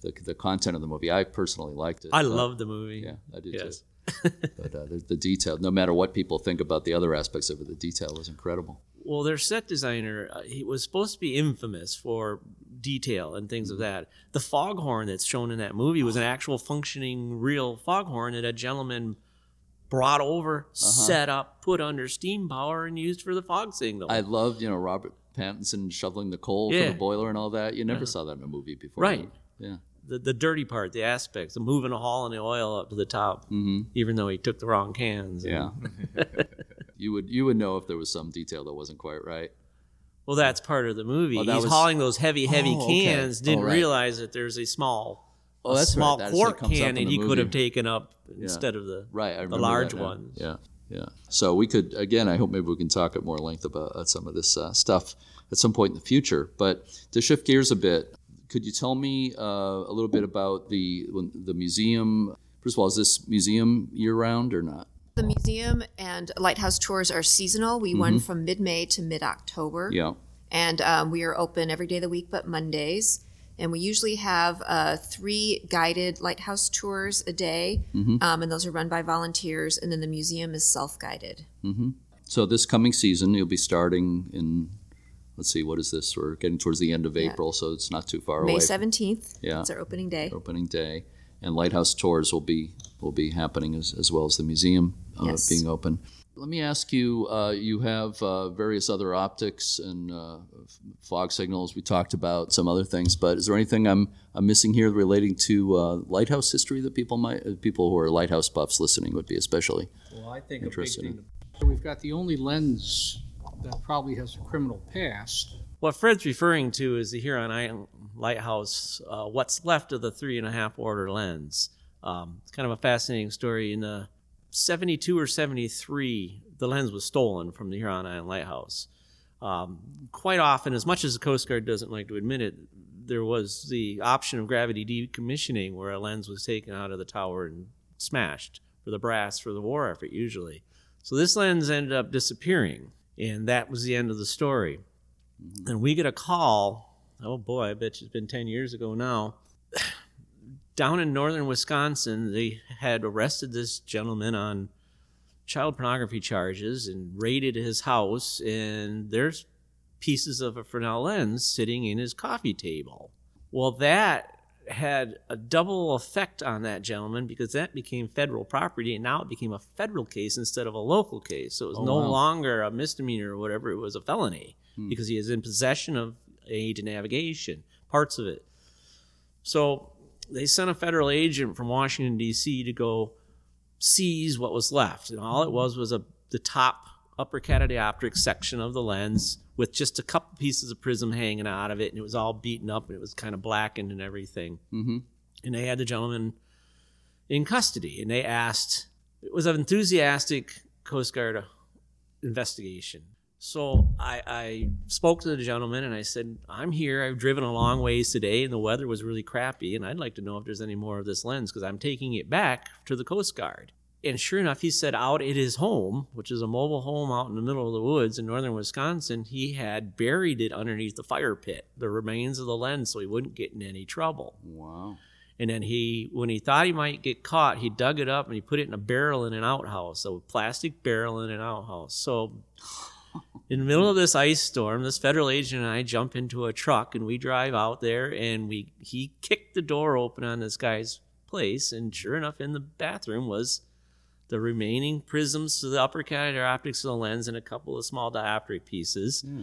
the, the content of the movie. I personally liked it. I love the movie. Yeah, I did Yes. too. But uh, the, the detail, no matter what people think about the other aspects of it, the detail was incredible. Well, their set designer, uh, he was supposed to be infamous for detail and things of that. The foghorn that's shown in that movie was an actual functioning, real foghorn that a gentleman brought over, set up, put under steam power, and used for the fog signal. I loved, you know, Robert Pattinson shoveling the coal for the boiler and all that. You never saw that in a movie before. Right. Yeah. the, the dirty part, the aspects, the moving the haul and the oil up to the top, mm-hmm. even though he took the wrong cans. Yeah. you would you would know if there was some detail that wasn't quite right. Well, that's part of the movie. Oh, He's was- hauling those heavy, heavy Oh, okay. cans. Didn't Oh, right. realize that there's a small, Oh, a that's small right. That actually quart comes up can in that the he could movie. have taken up instead of the Right, I the remember large that ones. Yeah, yeah. So we could again. I hope maybe we can talk at more length about uh, some of this uh, stuff at some point in the future. But to shift gears a bit, could you tell me uh, a little bit about the when- the museum? First of all, is this museum year round or not? The museum and lighthouse tours are seasonal. We run from mid May to mid October. Yeah. And um, we are open every day of the week but Mondays. And we usually have uh, three guided lighthouse tours a day, um, and those are run by volunteers. And then the museum is self guided. So this coming season, you'll be starting in, let's see, what is this? We're getting towards the end of April, so it's not too far away. May 17th. Yeah. It's our opening day. Opening day, and lighthouse tours will be will be happening as, as well as the museum uh, Yes. being open. Let me ask you: uh, You have uh, various other optics and uh, fog signals. We talked about some other things, but is there anything I'm I'm missing here relating to uh, lighthouse history that people might uh, people who are lighthouse buffs listening would be especially Well, I think Interested in- So we've got the only lens that probably has a criminal past. What Fred's referring to is the Huron Island Lighthouse, uh, what's left of the three and a half order lens. Um, it's kind of a fascinating story. In the 72 or 73, the lens was stolen from the Huron Island Lighthouse. Um, quite often, as much as the Coast Guard doesn't like to admit it, there was the option of gravity decommissioning where a lens was taken out of the tower and smashed for the brass for the war effort, usually. So this lens ended up disappearing, and that was the end of the story and we get a call. Oh boy, I bet it's been 10 years ago now. Down in northern Wisconsin, they had arrested this gentleman on child pornography charges and raided his house, and there's pieces of a Fresnel lens sitting in his coffee table. Well, that had a double effect on that gentleman because that became federal property and now it became a federal case instead of a local case. So it was Oh, no wow. longer a misdemeanor or whatever, it was a felony hmm. because he is in possession of aid to navigation, parts of it. So they sent a federal agent from Washington D.C. to go seize what was left, and all it was was a the top upper catadioptric section of the lens with just a couple pieces of prism hanging out of it, and it was all beaten up and it was kind of blackened and everything. Mm-hmm. And they had the gentleman in custody, and they asked. It was an enthusiastic Coast Guard investigation. So I, I spoke to the gentleman and I said, I'm here. I've driven a long ways today and the weather was really crappy. And I'd like to know if there's any more of this lens because I'm taking it back to the Coast Guard. And sure enough, he said out at his home, which is a mobile home out in the middle of the woods in northern Wisconsin, he had buried it underneath the fire pit, the remains of the lens, so he wouldn't get in any trouble. Wow. And then he, when he thought he might get caught, he dug it up and he put it in a barrel in an outhouse, a plastic barrel in an outhouse. So, in the middle of this ice storm, this federal agent and I jump into a truck and we drive out there and we he kicked the door open on this guy's place, and sure enough, in the bathroom was the remaining prisms to the upper catadioptrics of the lens and a couple of small dioptric pieces. Hmm.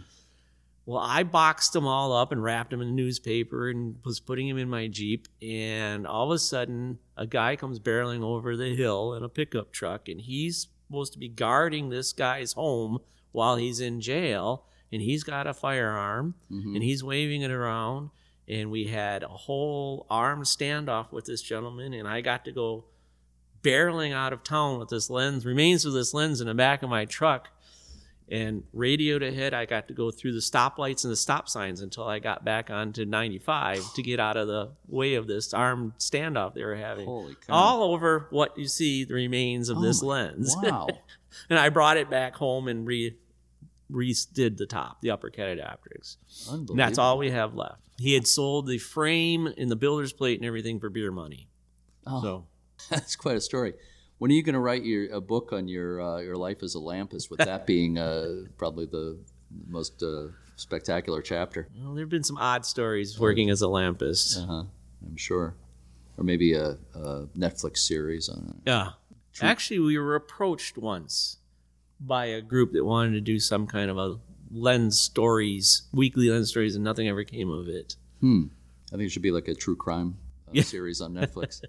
Well, I boxed them all up and wrapped them in newspaper and was putting them in my Jeep. And all of a sudden, a guy comes barreling over the hill in a pickup truck, and he's supposed to be guarding this guy's home while he's in jail. And he's got a firearm mm-hmm. and he's waving it around. And we had a whole armed standoff with this gentleman, and I got to go barreling out of town with this lens, remains of this lens in the back of my truck and radioed ahead. I got to go through the stoplights and the stop signs until I got back onto 95 to get out of the way of this armed standoff they were having. Holy cow. All over what you see the remains of oh this Oh my- lens. Wow. And I brought it back home and re redid the top, the upper. Unbelievable. And that's all we have left. He had sold the frame and the builder's plate and everything for beer money. Oh. So That's quite a story. When are you going to write your a book on your uh, your life as a lampist? With that being uh, probably the most uh, spectacular chapter, well, there have been some odd stories working as a lampist. uh-huh, I'm sure, or maybe a, a Netflix series on it. Yeah. Actually, we were approached once by a group that wanted to do some kind of a lens stories, weekly lens stories, and nothing ever came of it. Hmm. I think it should be like a true crime uh, Yeah. series on Netflix.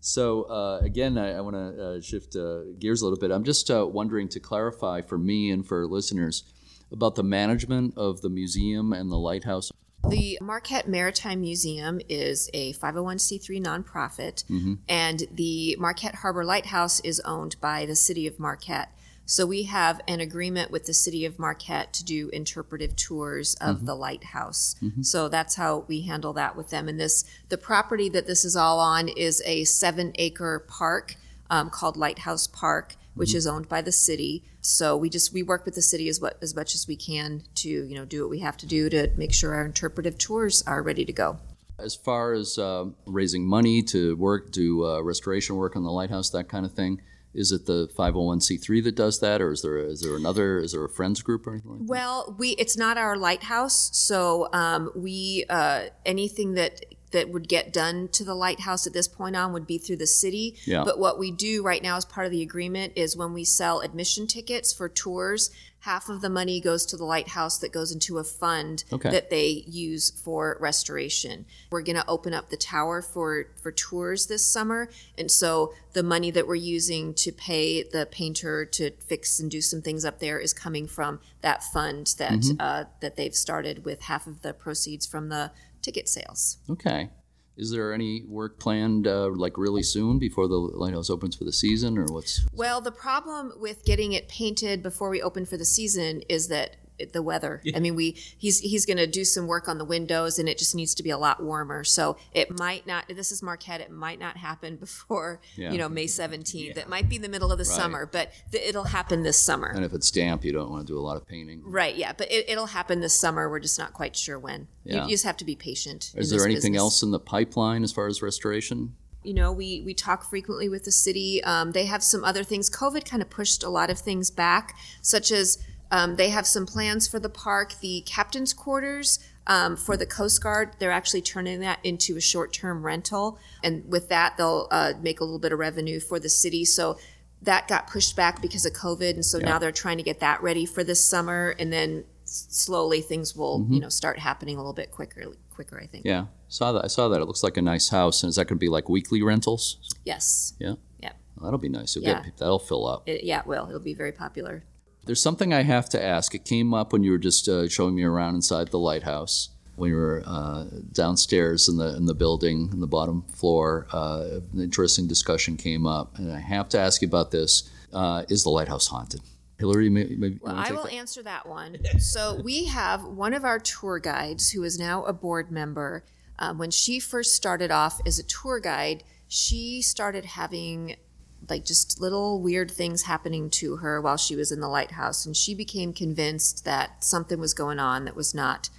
so uh, again, I, I want to uh, shift uh, gears a little bit. I'm just uh, wondering to clarify for me and for listeners about the management of the museum and the lighthouse. The Marquette Maritime Museum is a 501c3 nonprofit, mm-hmm. and the Marquette Harbor Lighthouse is owned by the city of Marquette. So we have an agreement with the city of Marquette to do interpretive tours of mm-hmm. the lighthouse. Mm-hmm. So that's how we handle that with them. And this, the property that this is all on is a seven acre park um, called Lighthouse Park which is owned by the city. So we just we work with the city as what as much as we can to you know do what we have to do to make sure our interpretive tours are ready to go. As far as uh, raising money to work, do uh, restoration work on the lighthouse, that kind of thing, is it the 501c3 that does that, or is there is there another is there a friends group or anything? Like that? Well, we it's not our lighthouse, so um, we uh, anything that that would get done to the lighthouse at this point on would be through the city. Yeah. But what we do right now as part of the agreement is when we sell admission tickets for tours, half of the money goes to the lighthouse that goes into a fund Okay. that they use for restoration. We're going to open up the tower for for tours this summer, and so the money that we're using to pay the painter to fix and do some things up there is coming from that fund that Mm-hmm. uh, that they've started with half of the proceeds from the ticket sales. Okay. Is there any work planned uh, like really soon before the lighthouse opens for the season, or what's? Well, the problem with getting it painted before we open for the season is that the weather. I mean, we he's he's going to do some work on the windows, and it just needs to be a lot warmer. So it might not. This is Marquette. It might not happen before Yeah. you know May seventeenth. It might be the middle of the summer, but th- it'll happen this summer. And if it's damp, you don't want to do a lot of painting. Right? Yeah, but it, it'll happen this summer. We're just not quite sure when. You- Yeah. You, just have to be patient. Is there anything business. else in the pipeline as far as restoration? you know we we talk frequently with the city um, they have some other things covid kind of pushed a lot of things back such as um, they have some plans for the park the captain's quarters um, for the coast guard they're actually turning that into a short-term rental and with that they'll uh, make a little bit of revenue for the city so that got pushed back because of covid and so now they're trying to get that ready for this summer and then slowly things will you know start happening a little bit quicker quicker i think Yeah, saw that. I saw that. It looks like a nice house, and is that going to be like weekly rentals? yes Yeah. Yeah. Well, that'll be nice. You'll Yeah. get, that'll fill up. it, yeah it will it'll be very popular There's something I have to ask. It came up when you were just uh, showing me around inside the lighthouse. When you were uh, downstairs in the in the building, in the bottom floor, uh, an interesting discussion came up, and I have to ask you about this. Uh, is the lighthouse haunted? Hillary, maybe, maybe Well, I will that? answer that one. So we have one of our tour guides who is now a board member. Um, when she first started off as a tour guide, she started having like just little weird things happening to her while she was in the lighthouse, and she became convinced that something was going on that was not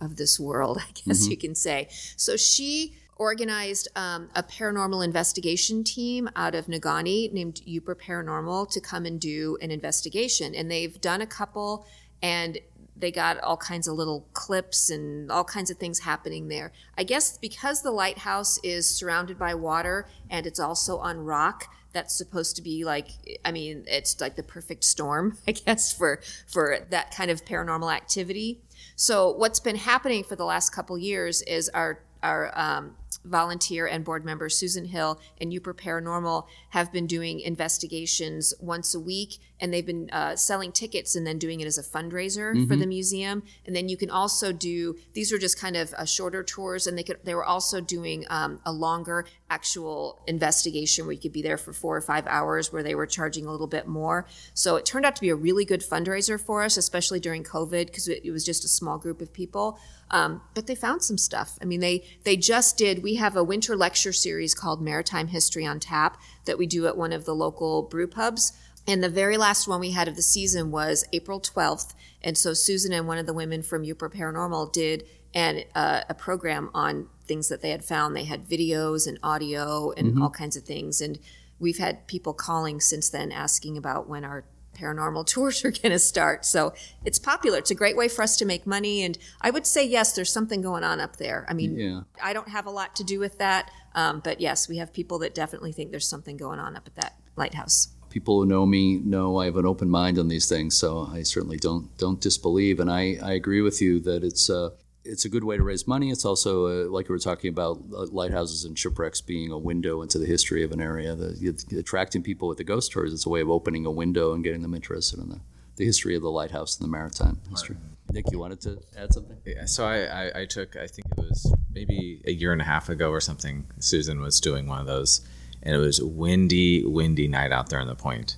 of this world, I guess you can say. So she organized um, a paranormal investigation team out of Negaunee named Uper Paranormal to come and do an investigation. And they've done a couple, and they got all kinds of little clips and all kinds of things happening there. I guess because the lighthouse is surrounded by water and it's also on rock, that's supposed to be like i mean it's like the perfect storm i guess for for that kind of paranormal activity. So what's been happening for the last couple years is our our um, volunteer and board member Susan Hill and Uper Paranormal have been doing investigations once a week, and they've been uh, selling tickets and then doing it as a fundraiser for the museum. And then you can also do these are just kind of uh, shorter tours, and they could they were also doing um, a longer actual investigation where you could be there for four or five hours, where they were charging a little bit more. So it turned out to be a really good fundraiser for us, especially during COVID, because it, it was just a small group of people. Um, but they found some stuff. I mean, they they just did. We have a winter lecture series called Maritime History on Tap that we do at one of the local brew pubs. And the very last one we had of the season was April 12th. And so Susan and one of the women from Uper Paranormal did an, uh, a program on things that they had found. They had videos and audio and all kinds of things. And we've had people calling since then asking about when our paranormal tours are going to start. So it's popular. It's a great way for us to make money. And I would say, yes, there's something going on up there. I mean, Yeah. I don't have a lot to do with that. Um, but yes, we have people that definitely think there's something going on up at that lighthouse. people who know me know I have an open mind on these things, so I certainly don't don't disbelieve. And I, I agree with you that it's uh, it's a good way to raise money. It's also uh, like we were talking about uh, lighthouses and shipwrecks being a window into the history of an area. The, it's attracting people with the ghost stories. It's a way of opening a window and getting them interested in the, the history of the lighthouse and the maritime history. Nick, you wanted to add something? Yeah, so I, I, I took, I think it was maybe a year and a half ago or something. Susan was doing one of those, and it was windy, windy night out there on the point,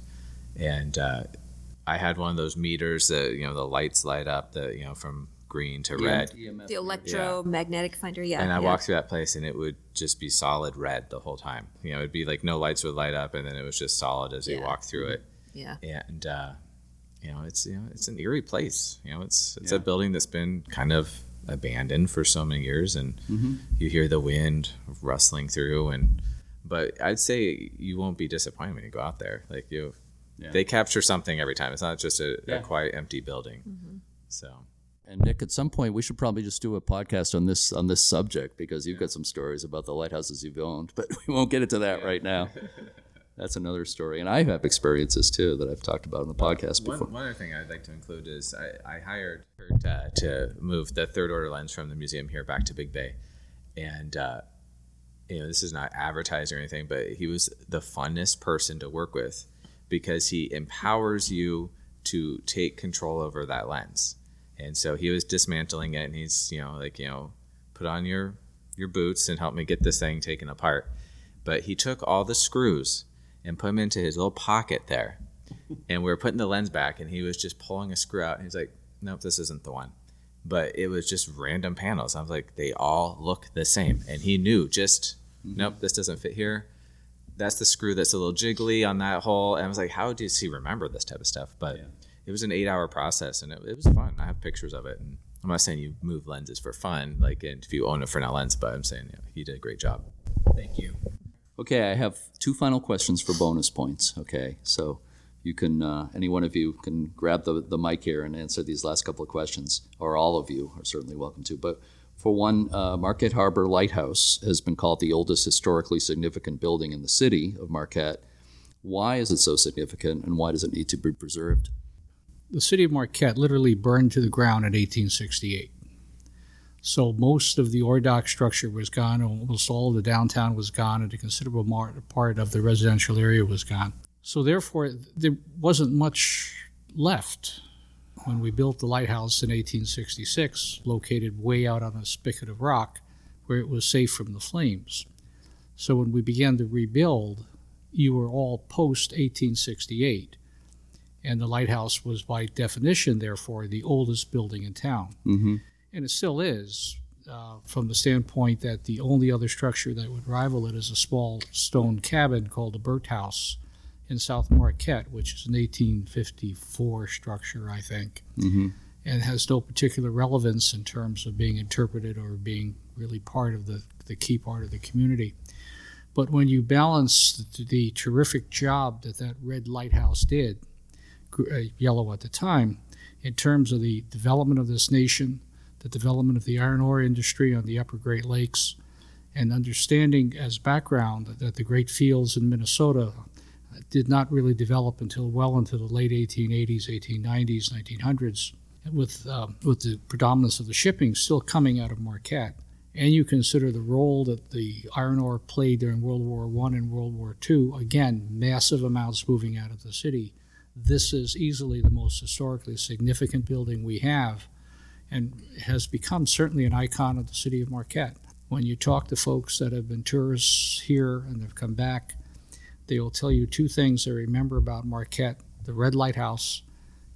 and uh, I had one of those meters that you know the lights light up, that you know from green to red. The electromagnetic finder, yeah. and I yeah. walked through that place, and it would just be solid red the whole time. You know, it'd be like no lights would light up, and then it was just solid as you Yeah. walked through it. Yeah. And uh, you know, it's you know, it's an eerie place. You know, it's it's Yeah. a building that's been kind of abandoned for so many years, and Mhm. you hear the wind rustling through, and but I'd say you won't be disappointed when you go out there. Like you, Yeah. they capture something every time. It's not just a, Yeah. a quiet, empty building. Mm-hmm. So. And Nick, at some point, we should probably just do a podcast on this on this subject because you've got some stories about the lighthouses you've owned, but we won't get into that right now. That's another story, and I have experiences too that I've talked about on the podcast One, before. one other thing I'd like to include is I, I hired Kurt to, to move the third order lens from the museum here back to Big Bay. And, uh, you know, this is not advertised or anything, but he was the funnest person to work with because he empowers you to take control over that lens. And so he was dismantling it and he's, you know, like, you know, put on your, your boots and help me get this thing taken apart. But he took all the screws and put them into his little pocket there. And we were putting the lens back and he was just pulling a screw out and he's like nope this isn't the one. But it was just random panels. I was like they all look the same. And he knew just mm-hmm. nope this doesn't fit here. That's the screw that's a little jiggly on that hole. And i was like how does he remember this type of stuff? But it was an eight hour process and it, it was fun i have pictures of it and i'm not saying you move lenses for fun like if you own a fresnel lens but i'm saying yeah, he did a great job thank you Okay, I have two final questions for bonus points. Okay, so you can, uh, any one of you can grab the, the mic here and answer these last couple of questions, or all of you are certainly welcome to. But for one, uh, Marquette Harbor Lighthouse has been called the oldest historically significant building in the city of Marquette. Why is it so significant, and why does it need to be preserved? The city of Marquette literally burned to the ground in 1868. So most of the ore dock structure was gone, almost all of the downtown was gone, and a considerable part of the residential area was gone. So therefore, there wasn't much left when we built the lighthouse in 1866, located way out on a spigot of rock, where it was safe from the flames. So when we began to rebuild, you were all post 1868 and the lighthouse was by definition therefore the oldest building in town Mm-hmm. and it still is uh, from the standpoint that the only other structure that would rival it is a small stone cabin called the Burt House in South Marquette, which is an 1854 structure, I think, Mm-hmm. and has no particular relevance in terms of being interpreted or being really part of the, the key part of the community. But when you balance the, the terrific job that that red lighthouse did, yellow at the time, in terms of the development of this nation, the development of the iron ore industry on the upper Great Lakes, and understanding as background that the great fields in Minnesota did not really develop until well into the late 1880s, 1890s, 1900s, with, uh, with the predominance of the shipping still coming out of Marquette. And you consider the role that the iron ore played during World War I and World War II, again, massive amounts moving out of the city. This is easily the most historically significant building we have and has become certainly an icon of the city of Marquette. When you talk to folks that have been tourists here and have come back, they will tell you two things they remember about Marquette the Red Lighthouse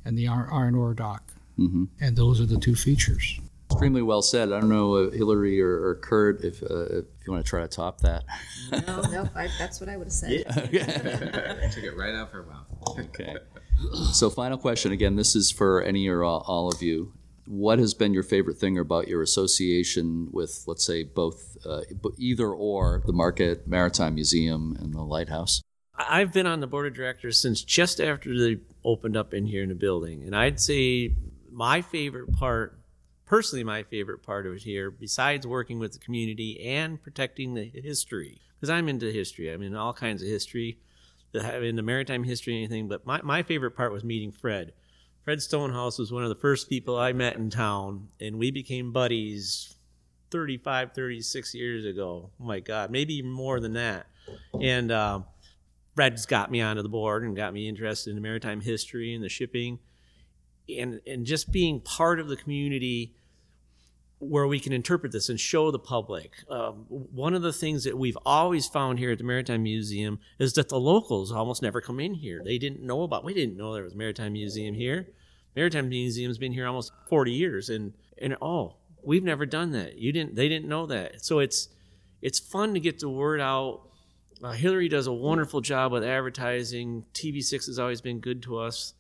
and the iron ore dock. Mm-hmm. And those are the two features. Extremely well said. I don't know, uh, Hillary or, or Kurt, if, uh, if you want to try to top that. No, no, I, that's what I would have said. took it right out of her mouth Okay. So, final question again. This is for any or all, all of you. What has been your favorite thing about your association with, let's say, both uh, either or the Marquette Maritime Museum and the Lighthouse? I've been on the board of directors since just after they opened up in here in the building, and I'd say my favorite part, personally, my favorite part of it here, besides working with the community and protecting the history, because I'm into history. I'm in all kinds of history, into maritime history anything. But my my favorite part was meeting Fred. Fred Stonehouse was one of the first people I met in town, and we became buddies 35, 36 years ago. Oh my God, maybe more than that. And um, Fred's got me onto the board and got me interested in maritime history and the shipping, and and just being part of the community where we can interpret this and show the public. Um, one of the things that we've always found here at the Maritime Museum is that the locals almost never come in here. They didn't know about. We didn't know there was a Maritime Museum here. Maritime Museum's been here almost 40 years, and and oh, we've never done that. You didn't. They didn't know that. So it's it's fun to get the word out. Uh, Hillary does a wonderful job with advertising. TV6 has always been good to us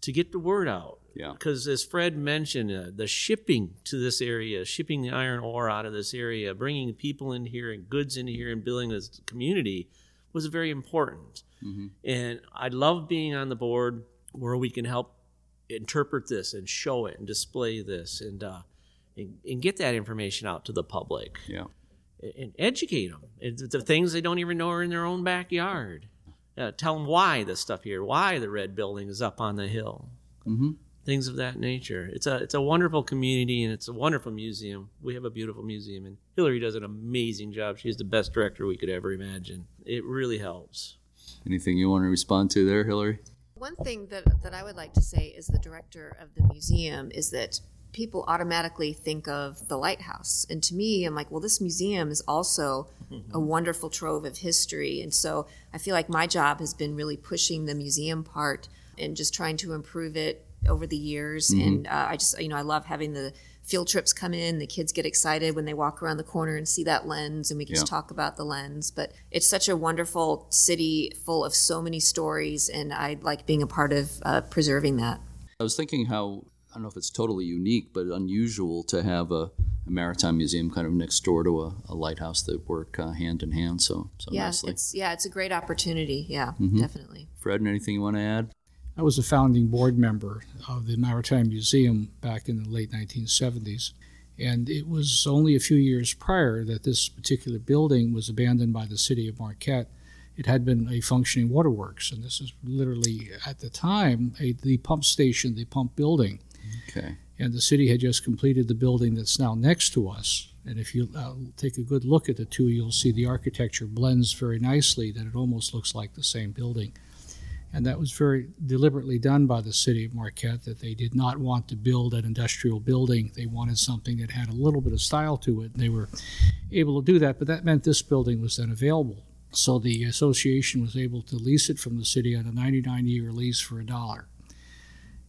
to get the word out. Yeah. Because as Fred mentioned, uh, the shipping to this area, shipping the iron ore out of this area, bringing people in here and goods in here and building this community was very important. And I love being on the board where we can help interpret this and show it and display this and uh, and, and get that information out to the public Yeah. and educate them. It's the things they don't even know are in their own backyard. Uh, tell them why the stuff here, why the red building is up on the hill. Mm-hmm. Things of that nature. It's a it's a wonderful community and it's a wonderful museum. We have a beautiful museum and Hillary does an amazing job. She's the best director we could ever imagine. It really helps. Anything you want to respond to there, Hillary? One thing that, that I would like to say as the director of the museum is that people automatically think of the lighthouse. And to me, I'm like, well, this museum is also a mm-hmm. wonderful trove of history. And so I feel like my job has been really pushing the museum part and just trying to improve it over the years. And uh, I just, you know, I love having the field trips come in. The kids get excited when they walk around the corner and see that lens, and we can just talk about the lens. But it's such a wonderful city full of so many stories, and I like being a part of uh, preserving that. I was thinking how I don't know if it's totally unique, but unusual to have a, a maritime museum kind of next door to a, a lighthouse that work uh, hand in hand so so yeah, nicely. it's yeah, it's a great opportunity. Yeah, definitely. Fred, anything you want to add? I was a founding board member of the Maritime Museum back in the late 1970s. And it was only a few years prior that this particular building was abandoned by the city of Marquette. It had been a functioning waterworks, and this is literally, at the time, a, the pump station, the pump building. Okay. And the city had just completed the building that's now next to us. And if you uh, take a good look at the two, you'll see the architecture blends very nicely, that it almost looks like the same building. And that was very deliberately done by the city of Marquette, that they did not want to build an industrial building. They wanted something that had a little bit of style to it. They were able to do that, but that meant this building was then available. So the association was able to lease it from the city on a 99 year lease for a dollar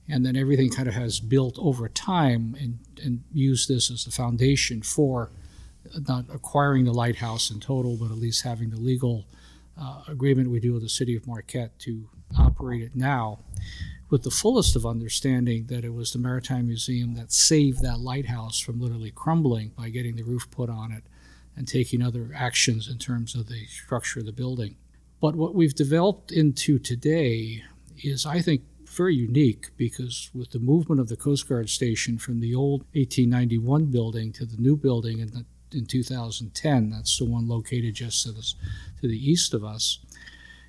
and then everything kind of has built over time and, and use this as the foundation for not acquiring the lighthouse in total, but at least having the legal uh, agreement we do with the city of Marquette to operate it now with the fullest of understanding that it was the Maritime Museum that saved that lighthouse from literally crumbling by getting the roof put on it and taking other actions in terms of the structure of the building. But what we've developed into today is, I think, very unique because with the movement of the Coast Guard station from the old 1891 building to the new building in, the, in 2010, that's the one located just to the, to the east of us,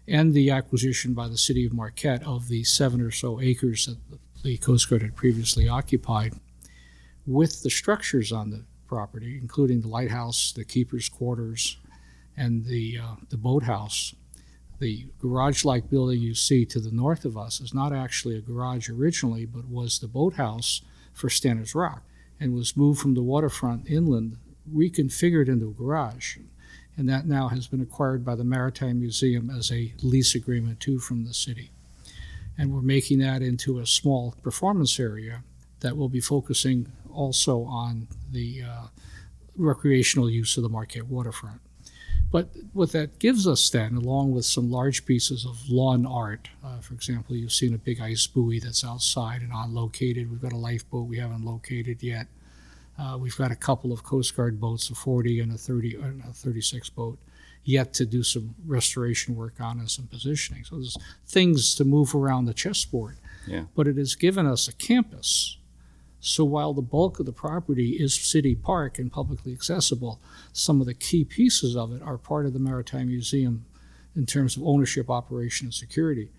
and the acquisition by the city of Marquette of the seven or so acres that the Coast Guard had previously occupied, with the structures on the property, including the lighthouse, the keeper's quarters, and the, uh, the boathouse the garage like building you see to the north of us is not actually a garage originally, but was the boathouse for Stannard Rock and was moved from the waterfront inland, reconfigured into a garage. And that now has been acquired by the Maritime Museum as a lease agreement too from the city. And we're making that into a small performance area that will be focusing also on the uh, recreational use of the Marquette waterfront. But what that gives us then, along with some large pieces of lawn art, uh, for example, you've seen a big ice buoy that's outside and unlocated. We've got a lifeboat we haven't located yet. Uh, we've got a couple of Coast Guard boats, a 40 and a 30 and a 36 boat, yet to do some restoration work on and some positioning. So there's things to move around the chessboard. Yeah. But it has given us a campus. So while the bulk of the property is city park and publicly accessible, some of the key pieces of it are part of the Maritime Museum in terms of ownership, operation, and security.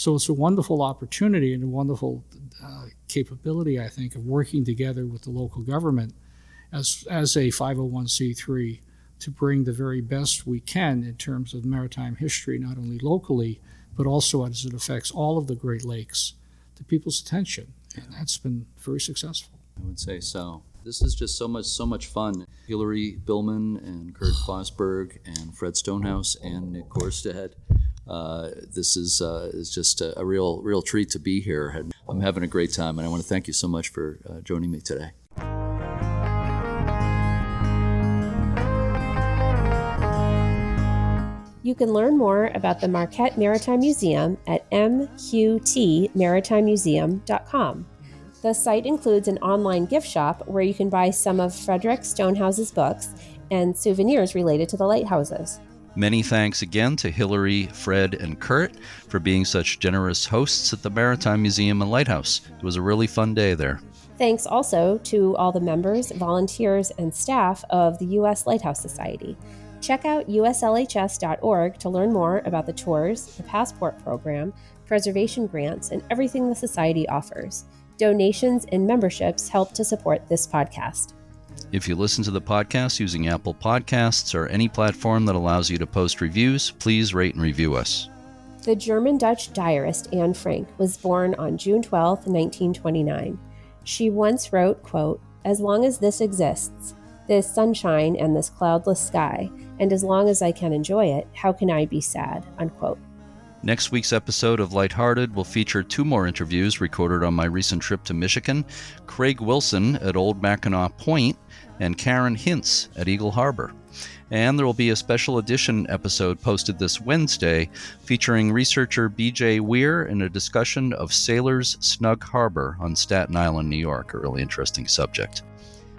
So it's a wonderful opportunity and a wonderful uh, capability, I think, of working together with the local government as, as a 501c3 to bring the very best we can in terms of maritime history, not only locally, but also as it affects all of the Great Lakes, to people's attention. And that's been very successful. I would say so. This is just so much, so much fun. Hillary Billman and Kurt Fosberg and Fred Stonehouse and Nick Gorstead uh, this is uh, is just a, a, real real treat to be here. And I'm having a great time, and I want to thank you so much for uh, joining me today. You can learn more about the Marquette Maritime Museum at mqtmaritimemuseum.com. The site includes an online gift shop where you can buy some of Frederick Stonehouse's books and souvenirs related to the lighthouses. Many thanks again to Hillary, Fred, and Kurt for being such generous hosts at the Maritime Museum and Lighthouse. It was a really fun day there. Thanks also to all the members, volunteers, and staff of the U.S. Lighthouse Society. Check out uslhs.org to learn more about the tours, the passport program, preservation grants, and everything the Society offers. Donations and memberships help to support this podcast. If you listen to the podcast using Apple Podcasts or any platform that allows you to post reviews, please rate and review us. The German Dutch diarist Anne Frank was born on June 12, 1929. She once wrote, quote, As long as this exists, this sunshine and this cloudless sky, and as long as I can enjoy it, how can I be sad? Unquote. Next week's episode of Lighthearted will feature two more interviews recorded on my recent trip to Michigan Craig Wilson at Old Mackinac Point and Karen Hintz at Eagle Harbor. And there will be a special edition episode posted this Wednesday featuring researcher BJ Weir in a discussion of Sailors Snug Harbor on Staten Island, New York, a really interesting subject.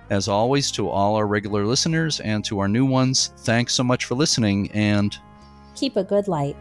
As always, to all our regular listeners and to our new ones, thanks so much for listening and keep a good light.